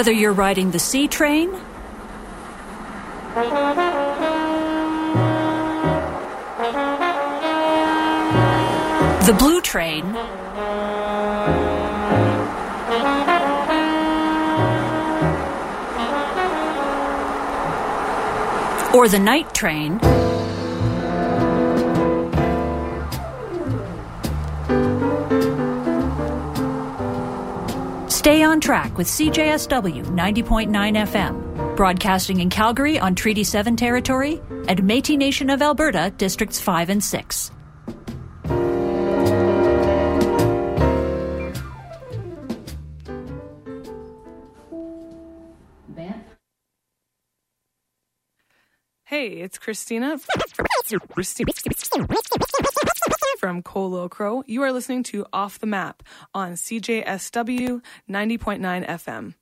Whether you're riding the C train, the blue train, or the night train, Stay on track with CJSW 90.9 FM, broadcasting in Calgary on Treaty 7 territory and Metis Nation of Alberta, Districts 5 and 6. Hey, it's Christina Colo Crow. You are listening to Off the Map on CJSW 90.9 FM.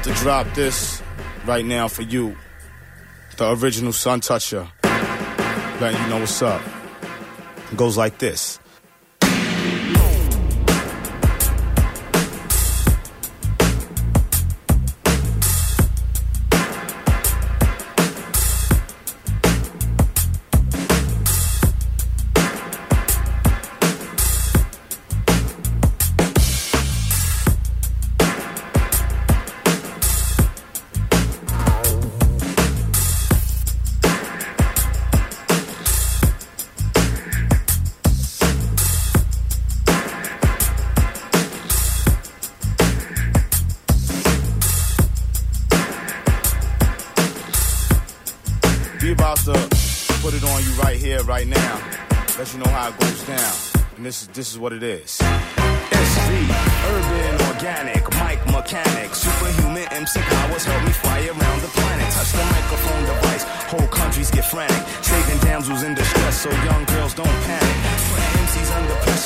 About to drop this right now for you. The original Suntoucher. Letting you know what's up. It goes like this. This is what it is. SV, urban, organic, mic mechanic, superhuman MC powers help me fly around the planet. Touch the microphone device, whole countries get frantic. Saving damsels in distress so young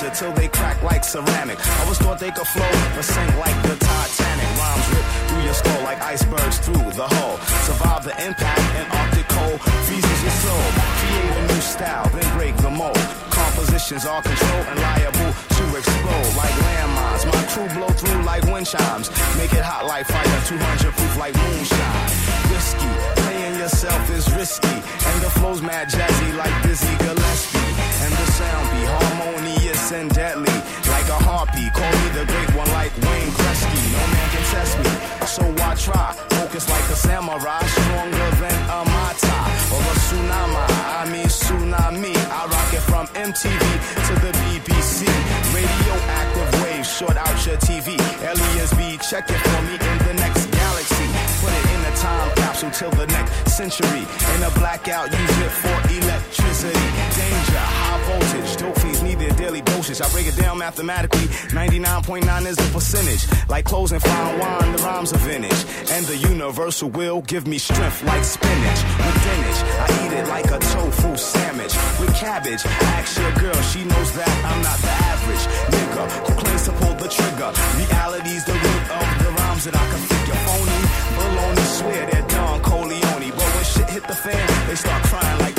pressure till they crack like ceramic. Always thought they could flow, but sink like the Titanic. Rhymes rip through your skull like icebergs through the hull. Survive the impact and Arctic cold, freezes your soul. Create a new style, then break the mold. Compositions are controlled and liable to explode like landmines. My crew blow through like wind chimes. Make it hot like fire, 200 proof like moonshine. Risky, playing yourself is risky. And the flow's mad jazzy like Dizzy Gillespie. And the sound be harmonious and deadly. Like a harpy, call me the great one like Wayne Gretzky. No man can test me, so why try? Focus like a samurai, stronger than a mata or a tsunami. I mean tsunami. I rock it from MTV to the BBC. Radioactive waves short out your TV. Aliens be checking for me in the next galaxy. Put it in a time capsule till the next century. In a blackout, use it for electricity. Danger, voltage, dope fiends need their daily dosage. I break it down mathematically. 99.9 is the percentage. Like closing fine wine, the rhymes are vintage. And the universal will give me strength like spinach. With spinach, I eat it like a tofu sandwich. With cabbage, I ask your girl, she knows that I'm not the average nigga who claims to pull the trigger. Reality's the root of the rhymes that I can figure. Phony, baloney, swear they're Don Corleone. But when shit hit the fan, they start crying like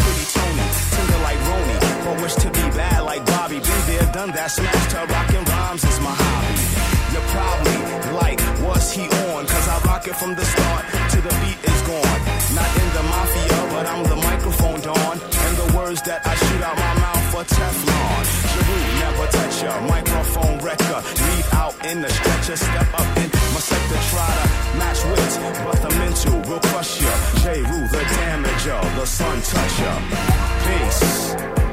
done that, smashed her, rockin' rhymes is my hobby. You're probably like, what's he on? Cause I rock it from the start to the beat is gone. Not in the mafia, but I'm the microphone dawn. And the words that I shoot out my mouth for Teflon. Giroux, never touch ya. Microphone wrecker. Leave out in the stretcher, step up in My sector try to match wits, but the mental will crush ya. J. Rule, the damager, the sun toucher. Peace.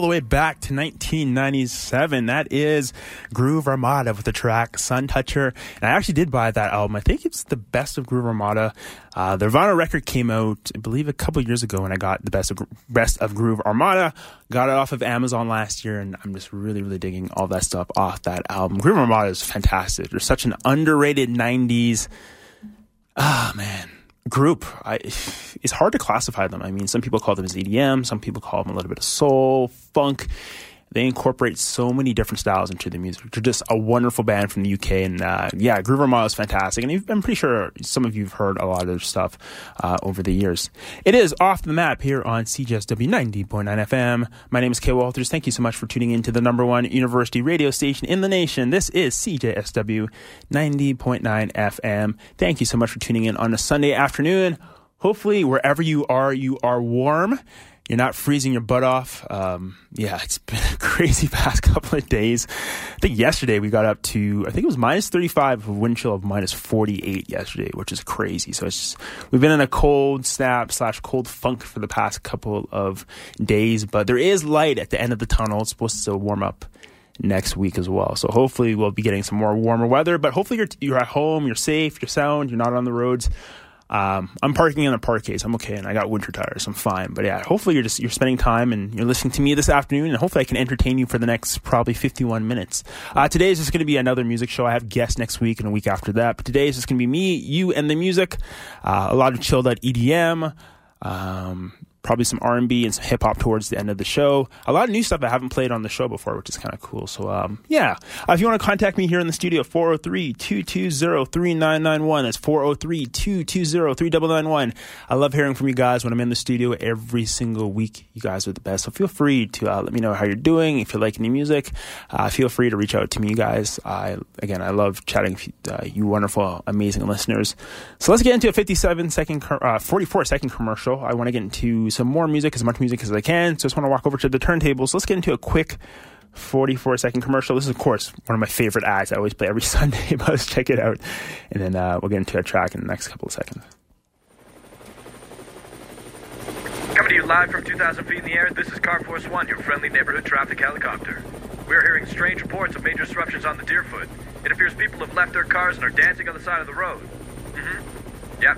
All the way back to 1997, that is Groove Armada with the track Suntoucher. And I actually did buy that album. I think it's the best of Groove Armada. Uh, their vinyl record came out, I believe, a couple years ago, and I got the best of best of Groove Armada. Got it off of Amazon last year, and I'm just really, really digging all that stuff off that album. Groove Armada is fantastic. They're such an underrated 90s. Ah, oh, man group. I, it's hard to classify them. I mean, some people call them as EDM, some people call them a little bit of soul, funk. They incorporate so many different styles into the music. They're just a wonderful band from the UK, and uh, yeah, Groove Armada is fantastic. And I'm pretty sure some of you've heard a lot of their stuff uh, over the years. It is off the map here on CJSW 90.9 FM. My name is Kay Walters. Thank you so much for tuning in to the number one university radio station in the nation. This is CJSW 90.9 FM. Thank you so much for tuning in on a Sunday afternoon. Hopefully, wherever you are, you are warm you're not freezing your butt off. Um, yeah, it's been a crazy past couple of days. I think yesterday we got up to, I think it was minus 35 with wind chill of minus 48 yesterday, which is crazy. So it's just, we've been in a cold snap slash cold funk for the past couple of days, but there is light at the end of the tunnel. It's supposed to warm up next week as well. So hopefully we'll be getting some more warmer weather, but hopefully you're, you're at home, you're safe, you're sound, you're not on the roads. Um, I'm parking in a park case. I'm okay, and I got winter tires. I'm fine. But yeah, hopefully you're just you're spending time and you're listening to me this afternoon, and hopefully I can entertain you for the next probably 51 minutes. Uh, today is just going to be another music show. I have guests next week and a week after that, but today is just going to be me, you, and the music. Uh, a lot of chilled out EDM. Um, probably some R&B and some hip hop towards the end of the show. A lot of new stuff I haven't played on the show before, which is kind of cool. So, um, yeah. Uh, if you want to contact me here in the studio, 403-220-3991. That's 403-220-3991. I love hearing from you guys when I'm in the studio every single week. You guys are the best. So feel free to uh, let me know how you're doing. If you like any music, uh, feel free to reach out to me, guys. I, again, I love chatting with uh, you wonderful, amazing listeners. So let's get into a 57 second, uh, 44 second commercial. I want to get into some more music, as much music as I can. So I just want to walk over to the turntables. Let's get into a quick 44 second commercial. This is, of course, one of my favorite ads I always play every Sunday, but let's check it out. And then uh, we'll get into a track in the next couple of seconds. Coming to you live from 2,000 feet in the air, this is Car Force One, your friendly neighborhood traffic helicopter. We are hearing strange reports of major disruptions on the Deerfoot. It appears people have left their cars and are dancing on the side of the road. Mm-hmm. Yeah.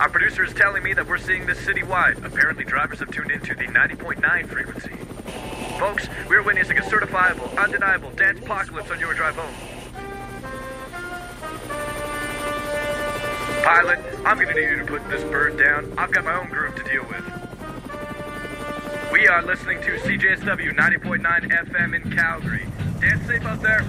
Our producer is telling me that we're seeing this citywide. Apparently, drivers have tuned into the 90.9 frequency. Folks, we're witnessing a certifiable, undeniable dance apocalypse on your drive home. Pilot, I'm gonna need you to put this bird down. I've got my own groove to deal with. We are listening to CJSW 90.9 FM in Calgary. Dance safe out there.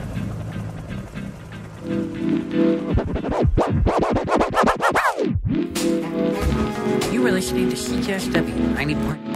Listening to CJSW 90.9.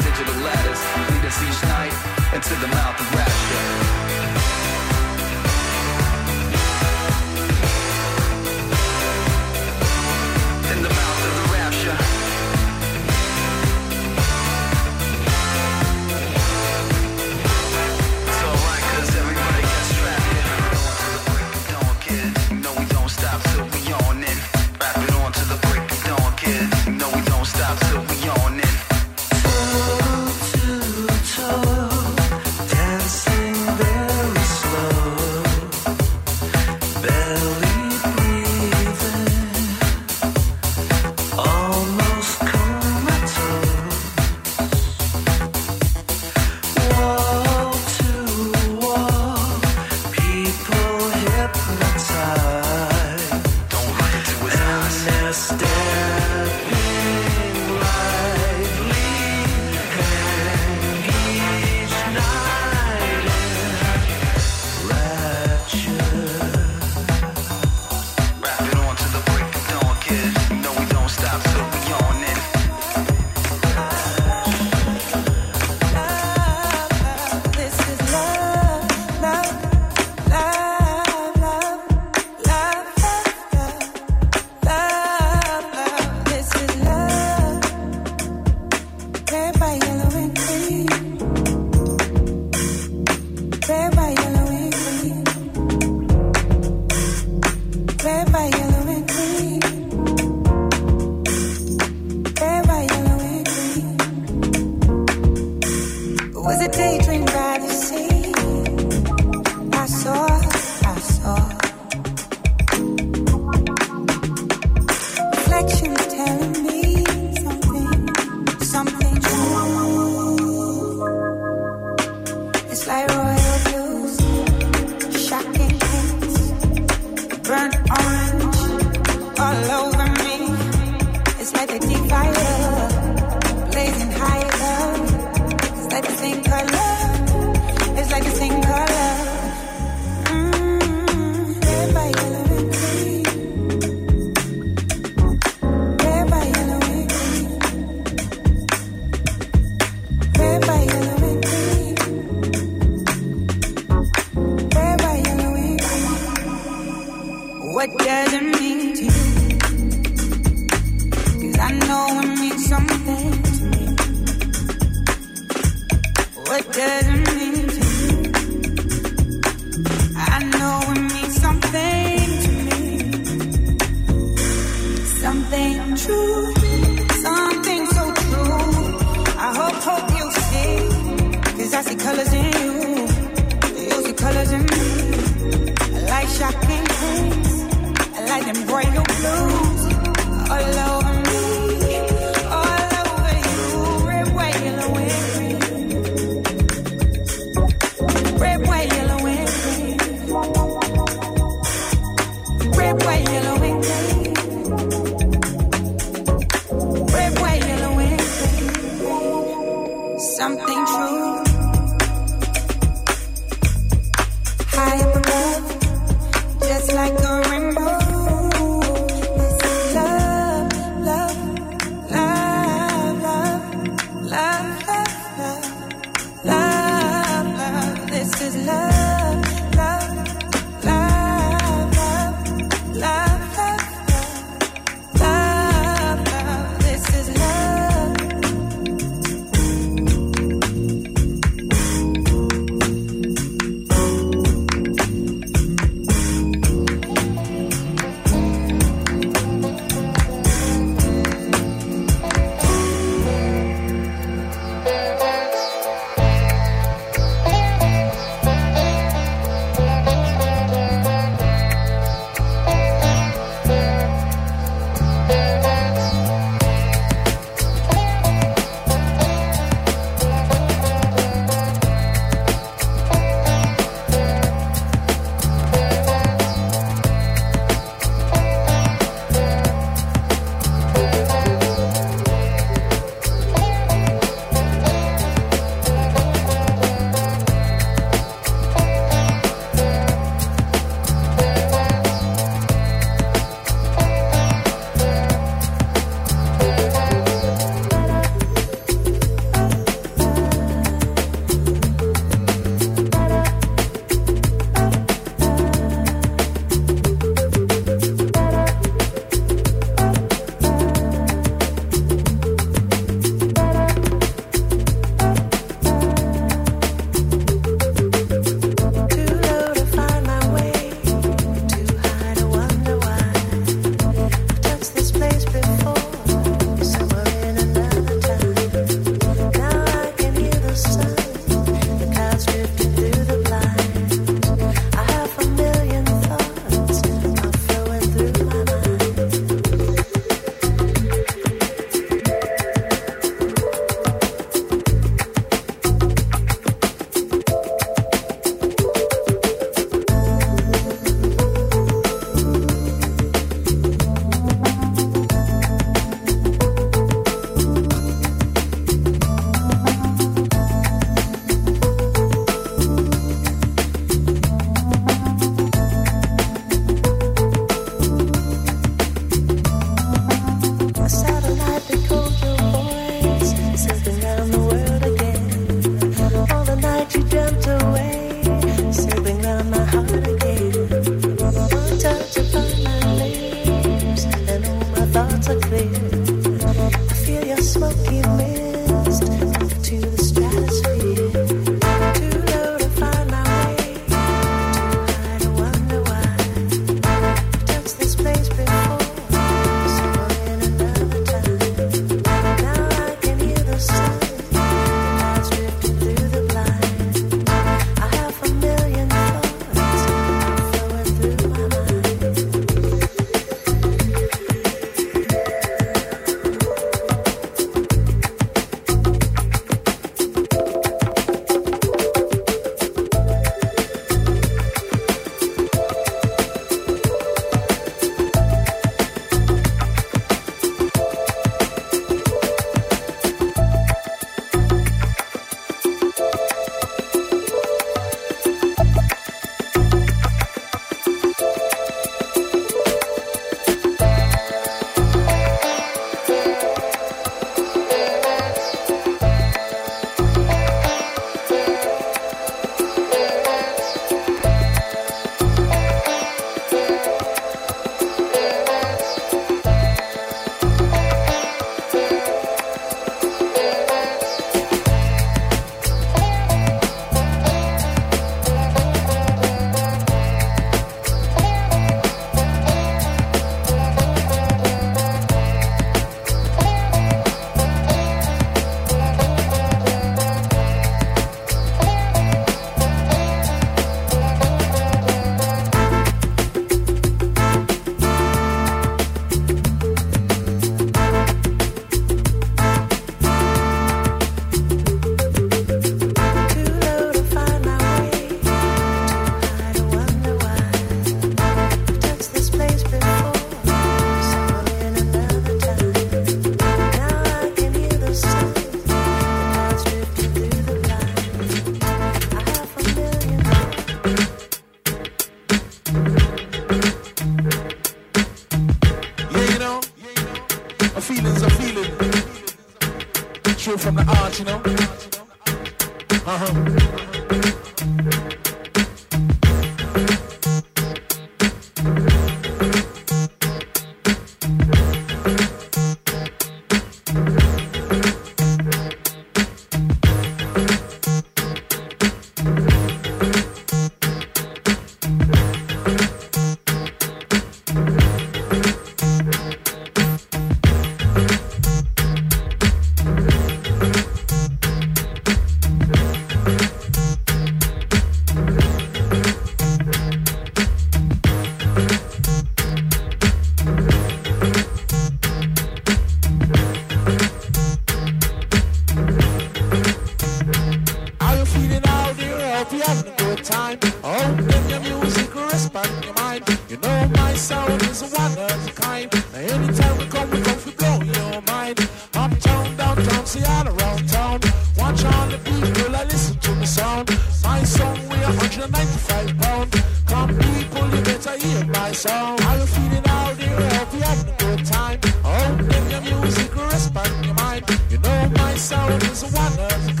out there? Hope you having a good time. Oh, then your music respond your mind. You know my sound is one of a kind. Now anytime we come, we come to blow your mind. Uptown, downtown, see all around town. Watch all the people, I listen to the sound. My song weigh 195 pound. Come people, you better hear my song. How you feeling out there? Hope you having a good time. Oh, then your music respond your mind. You know my sound is one of a kind.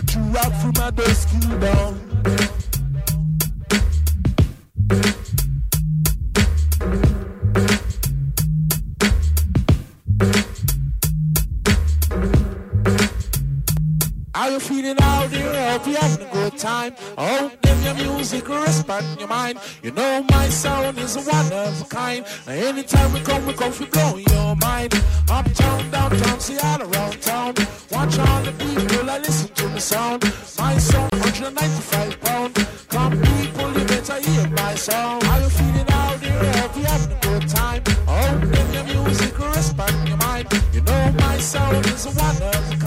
Start to rock from dusk till dawn. How you feeling out there? A time. Oh, Hope them your music respond your mind. You know my sound is one of a kind. Anytime we come, we come to blow your mind. Uptown, downtown, see all around town. Watch all the people, I listen to the sound. My song, 195 pound. Come people, you better hear my song. How you feeling out there? Hope you having a good time. Oh, them your music respond your mind. You know my sound is one of a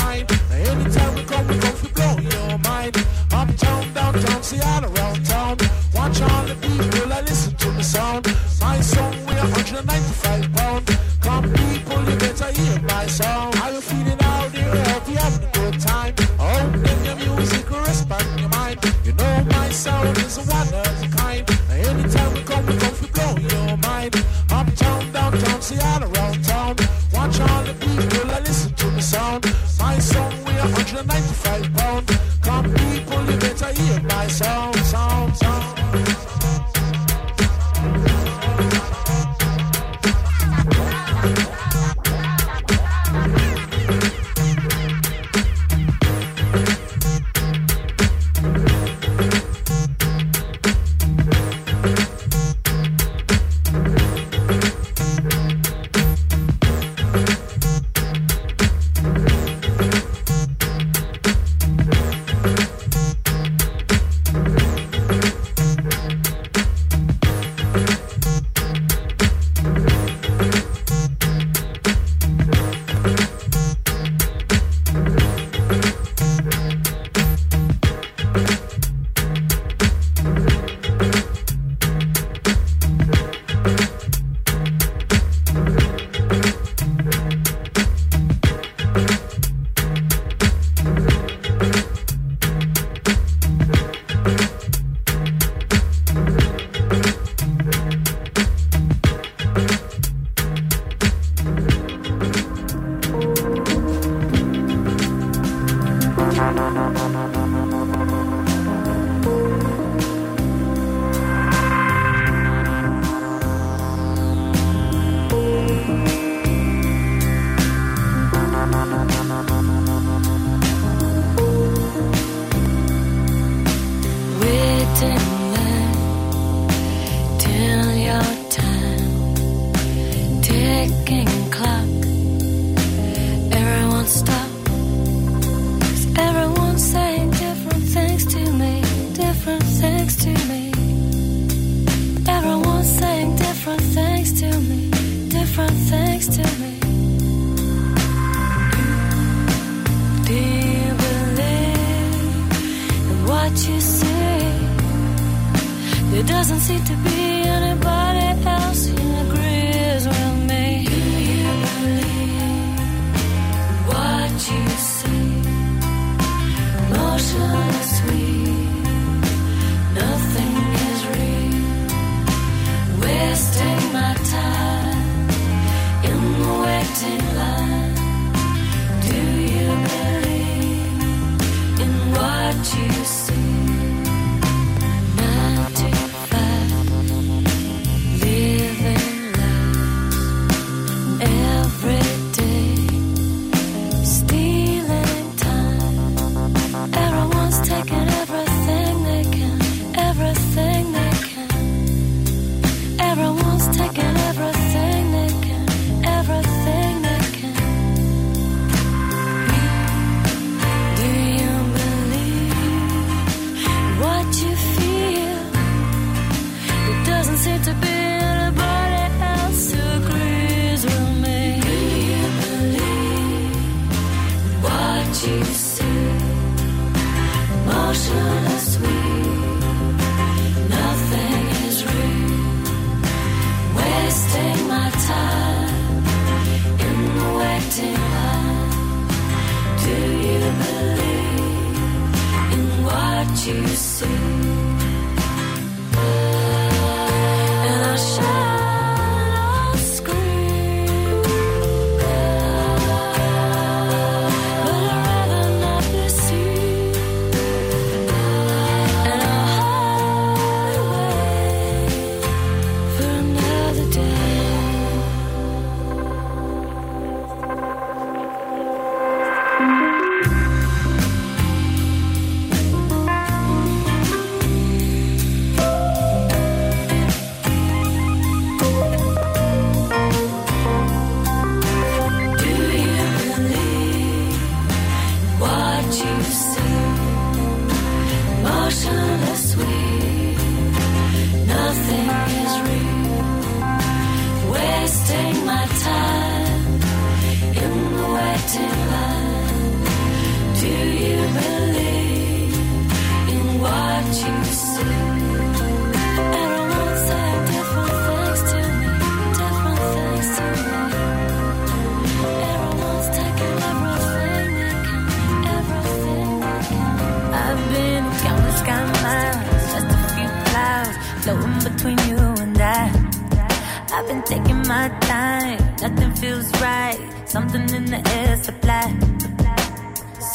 Something in the air supply.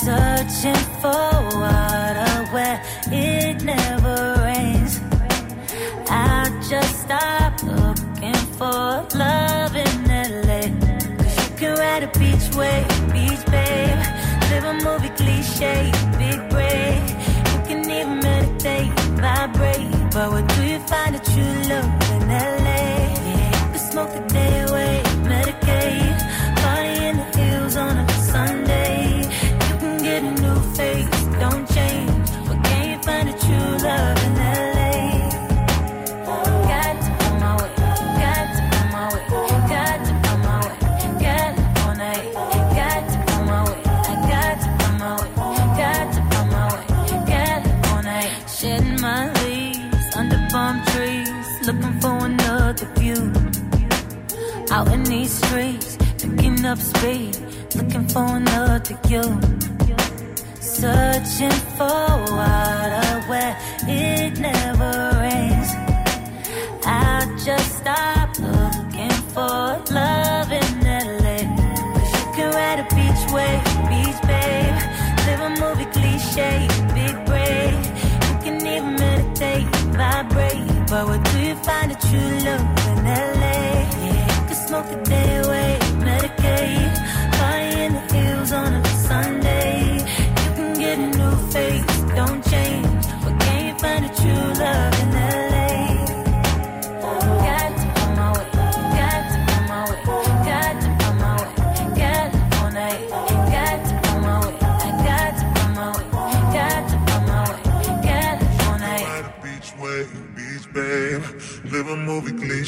Searching for water where it never rains. I just stop looking for love in LA. Cause you can ride a beach wave, beach babe. Live a movie cliche. up speed, looking for another you. Searching for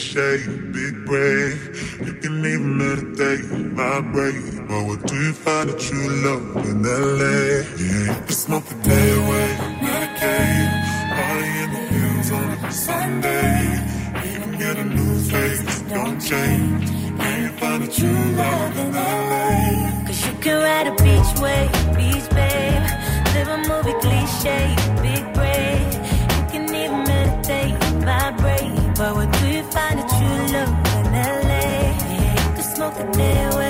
shake, big brave, You can even meditate, vibrate. But what do you find that you love in LA? Yeah, you can smoke the day away, medicate. Party in the hills on a Sunday. Even get a new face, don't change. Can you find a true love in LA? Cause you can ride a beach wave, beach babe. Live a movie cliche, big break. You can even meditate, vibrate. But what and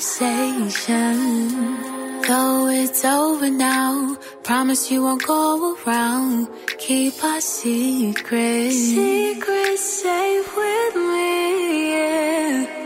conversation. Though it's over now, promise you won't go around. Keep our secrets secret safe with me. Yeah.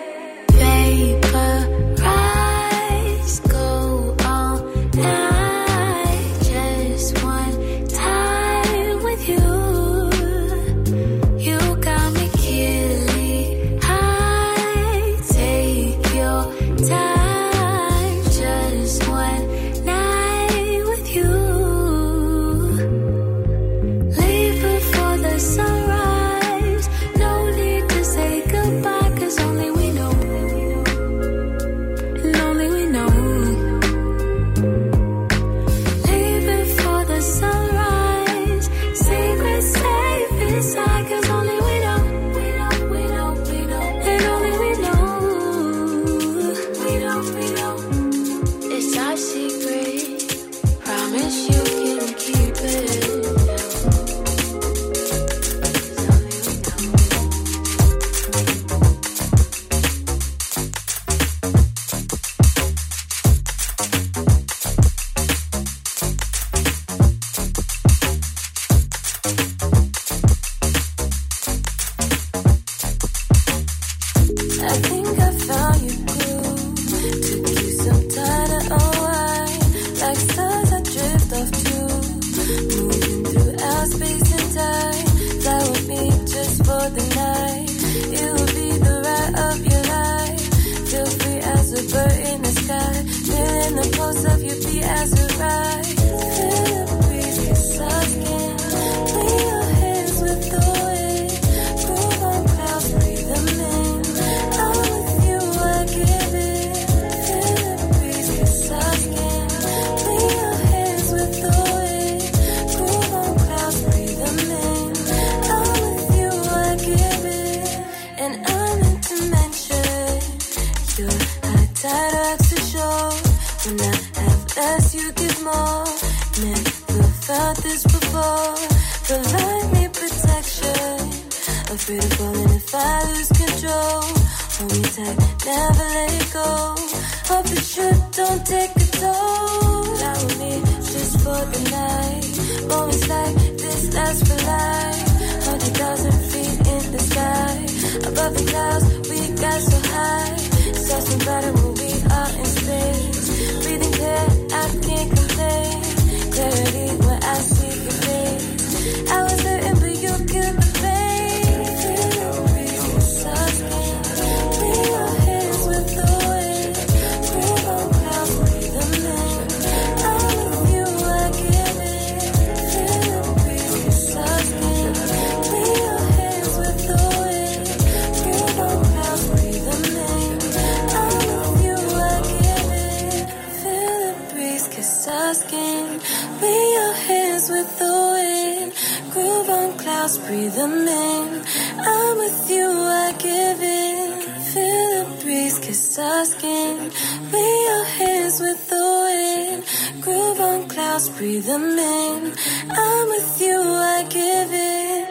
breathe them in. I'm with you, I give in.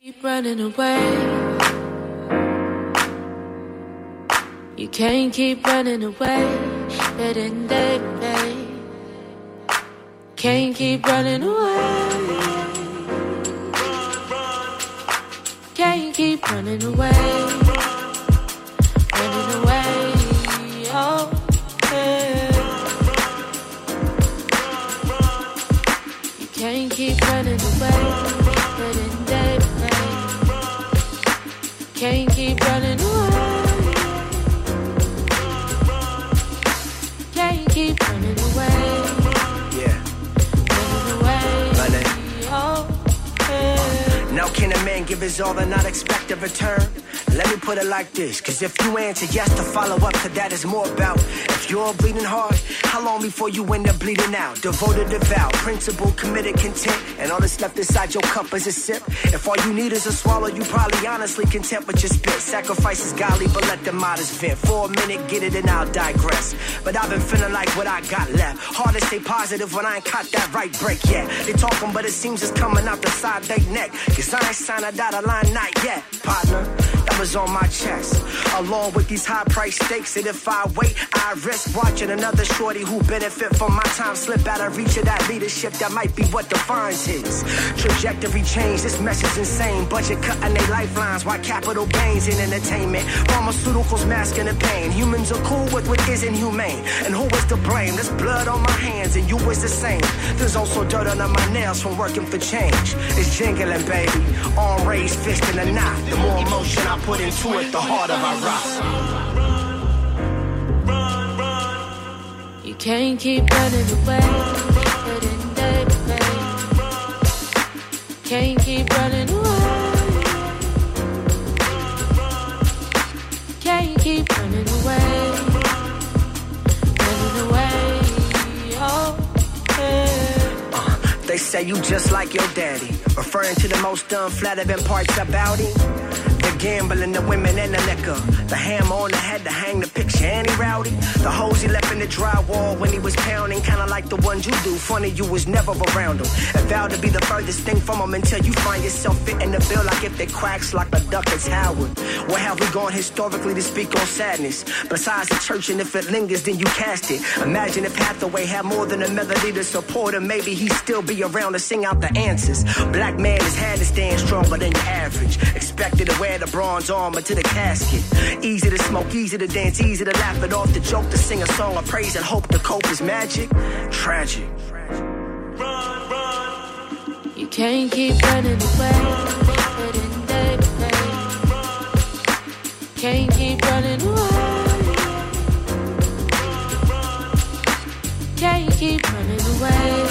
Keep running away. You can't keep running away. It ain't day, day. Can't keep running away. Can't keep running away. give is all and not expect a return let me put it like this. Cause if you answer yes, the follow up to that is more about. If you're bleeding hard, how long before you end up bleeding out? Devoted, devout, principle, committed, content. And all that's left inside your cup is a sip. If all you need is a swallow, you probably honestly content with your spit. Sacrifice is godly, but let the modest vent. For a minute, get it and I'll digress. But I've been feeling like what I got left. Hard to stay positive when I ain't caught that right break yet. They talking, but it seems it's coming out the side they neck. Cause I ain't signed a dotted line, not yet, partner. Was on my chest. Along with these high price stakes. And if I wait, I risk watching another shorty who benefit from my time slip out of reach of that leadership. That might be what defines his trajectory change. This mess is insane. Budget cutting their lifelines. Why capital gains in entertainment? Pharmaceuticals masking the pain. Humans are cool with what isn't humane. And who is to blame? There's blood on my hands and you is the same. There's also dirt under my nails from working for change. It's jingling, baby. Arm raised, fist in a knot. The more emotion I put into it, the harder I rock. You can't keep running away. Hidden day, babe. Can't keep running away. Can't keep running away. Running away. Oh, yeah. They say you just like your daddy. Referring to the most unflattering parts about him. The gambling, the women, and the liquor. The hammer on the head to hang the picture, and he rowdy. The hoes he left in the drywall when he was pounding, kinda like the ones you do. Funny, you was never around him. And vowed to be the furthest thing from him until you find yourself fitting the bill like if they cracks like a duck, it's Howard. Where have we gone historically to speak on sadness? Besides the church, and if it lingers, then you cast it. Imagine if Hathaway had more than a melody to support him, maybe he'd still be around to sing out the answers. Black man has had to stand stronger than your average. Expected to wear the bronze armor to the casket. Easy to smoke, easy to dance, easy to laugh it off the joke, to sing a song of praise and hope to cope is magic. Tragic. You can't keep running away. Hidden day, babe. Can't keep running away. Can't keep running away.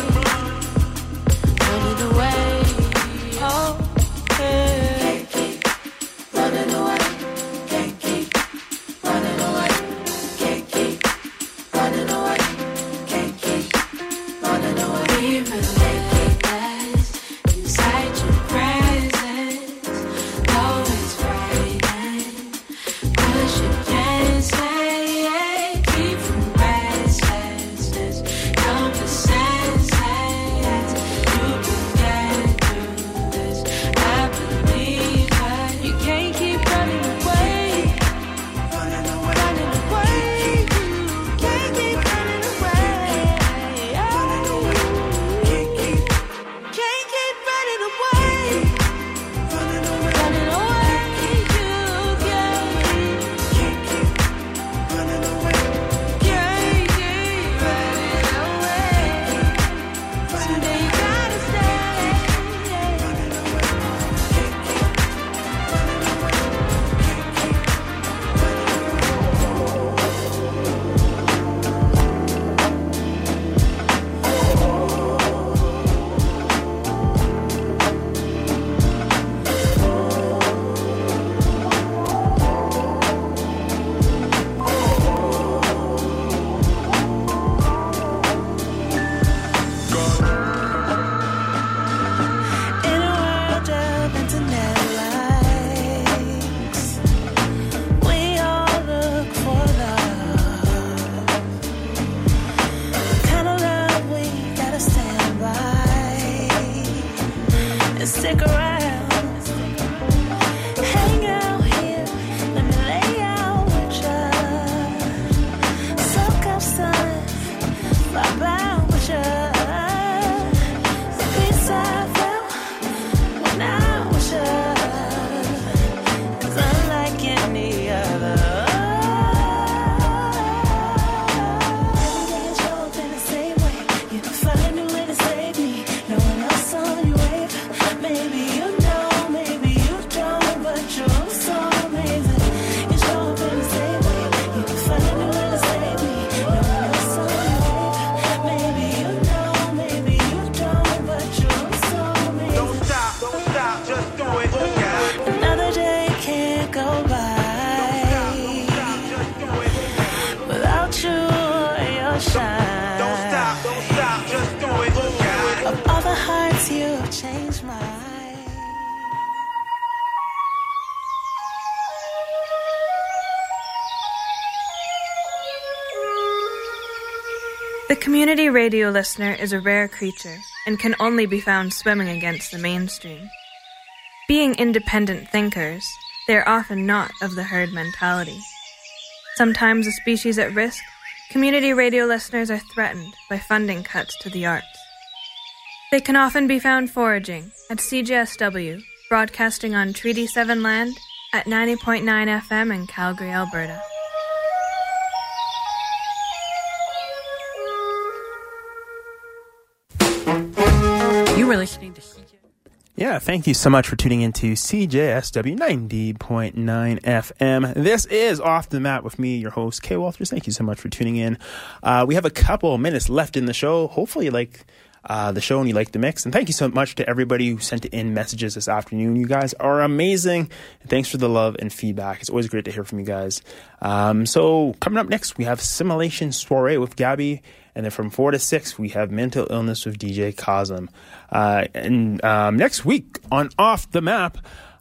Listener is a rare creature and can only be found swimming against the mainstream. Being independent thinkers, they are often not of the herd mentality. Sometimes a species at risk, community radio listeners are threatened by funding cuts to the arts. They can often be found foraging at CJSW, broadcasting on Treaty 7 land at 90.9 FM in Calgary, Alberta. Listening to CJ. Yeah, thank you so much for tuning into CJSW 90.9 FM. This is Off the Map with me, your host, Kay Walters. Thank you so much for tuning in. Uh, we have a couple minutes left in the show. Hopefully, you like uh, the show and you like the mix. And thank you so much to everybody who sent in messages this afternoon. You guys are amazing. Thanks for the love and feedback. It's always great to hear from you guys. Um, so, coming up next, we have Simulation Soiree with Gabby. And then from 4 to 6, we have Mental Illness with DJ Cosm. Uh, and um, next week on Off the Map,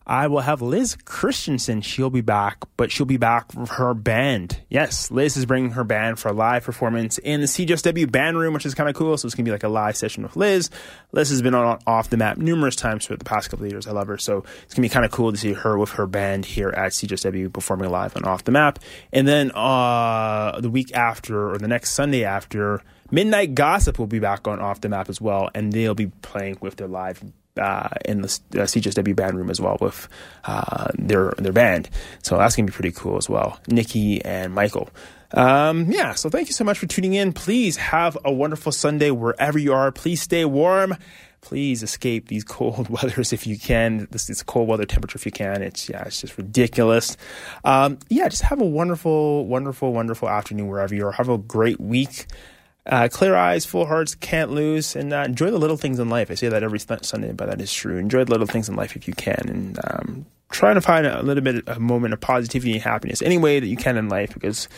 I will have Liz Christensen. She'll be back, but she'll be back with her band. Yes, Liz is bringing her band for a live performance in the CJSW band room, which is kind of cool. So it's going to be like a live session with Liz. Liz has been on Off the Map numerous times for the past couple of years. I love her. So it's going to be kind of cool to see her with her band here at CJSW performing live on Off the Map. And then uh, the week after, or the next Sunday after, Midnight Gossip will be back on Off the Map as well, and they'll be playing with their live uh, in the uh, CJSW band room as well with uh, their their band. So that's gonna be pretty cool as well. Nikki and Michael. Um, yeah, so thank you so much for tuning in. Please have a wonderful Sunday wherever you are. Please stay warm. Please escape these cold weathers if you can. This is cold weather temperature if you can. It's yeah, it's just ridiculous. Um, yeah, just have a wonderful, wonderful, wonderful afternoon wherever you are. Have a great week. Uh, clear eyes, full hearts, can't lose, and uh, enjoy the little things in life. I say that every Sunday, but that is true. Enjoy the little things in life if you can, and um, trying to find a little bit of a moment of positivity and happiness any way that you can in life, because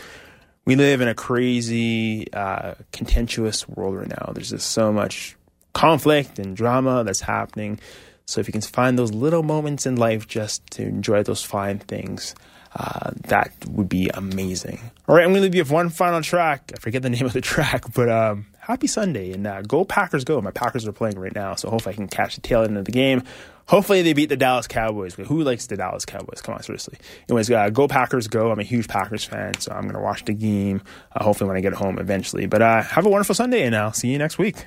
we live in a crazy, uh, contentious world right now. There's just so much conflict and drama that's happening. So if you can find those little moments in life just to enjoy those fine things, uh, that would be amazing. All right, I'm going to leave you with one final track. I forget the name of the track, but um, happy Sunday and uh, go Packers go. My Packers are playing right now, so hopefully I can catch the tail end of the game. Hopefully they beat the Dallas Cowboys. Who likes the Dallas Cowboys? Come on, seriously. Anyways, uh, go Packers go. I'm a huge Packers fan, so I'm going to watch the game. Uh, hopefully when I get home eventually. But uh, have a wonderful Sunday, and I'll see you next week.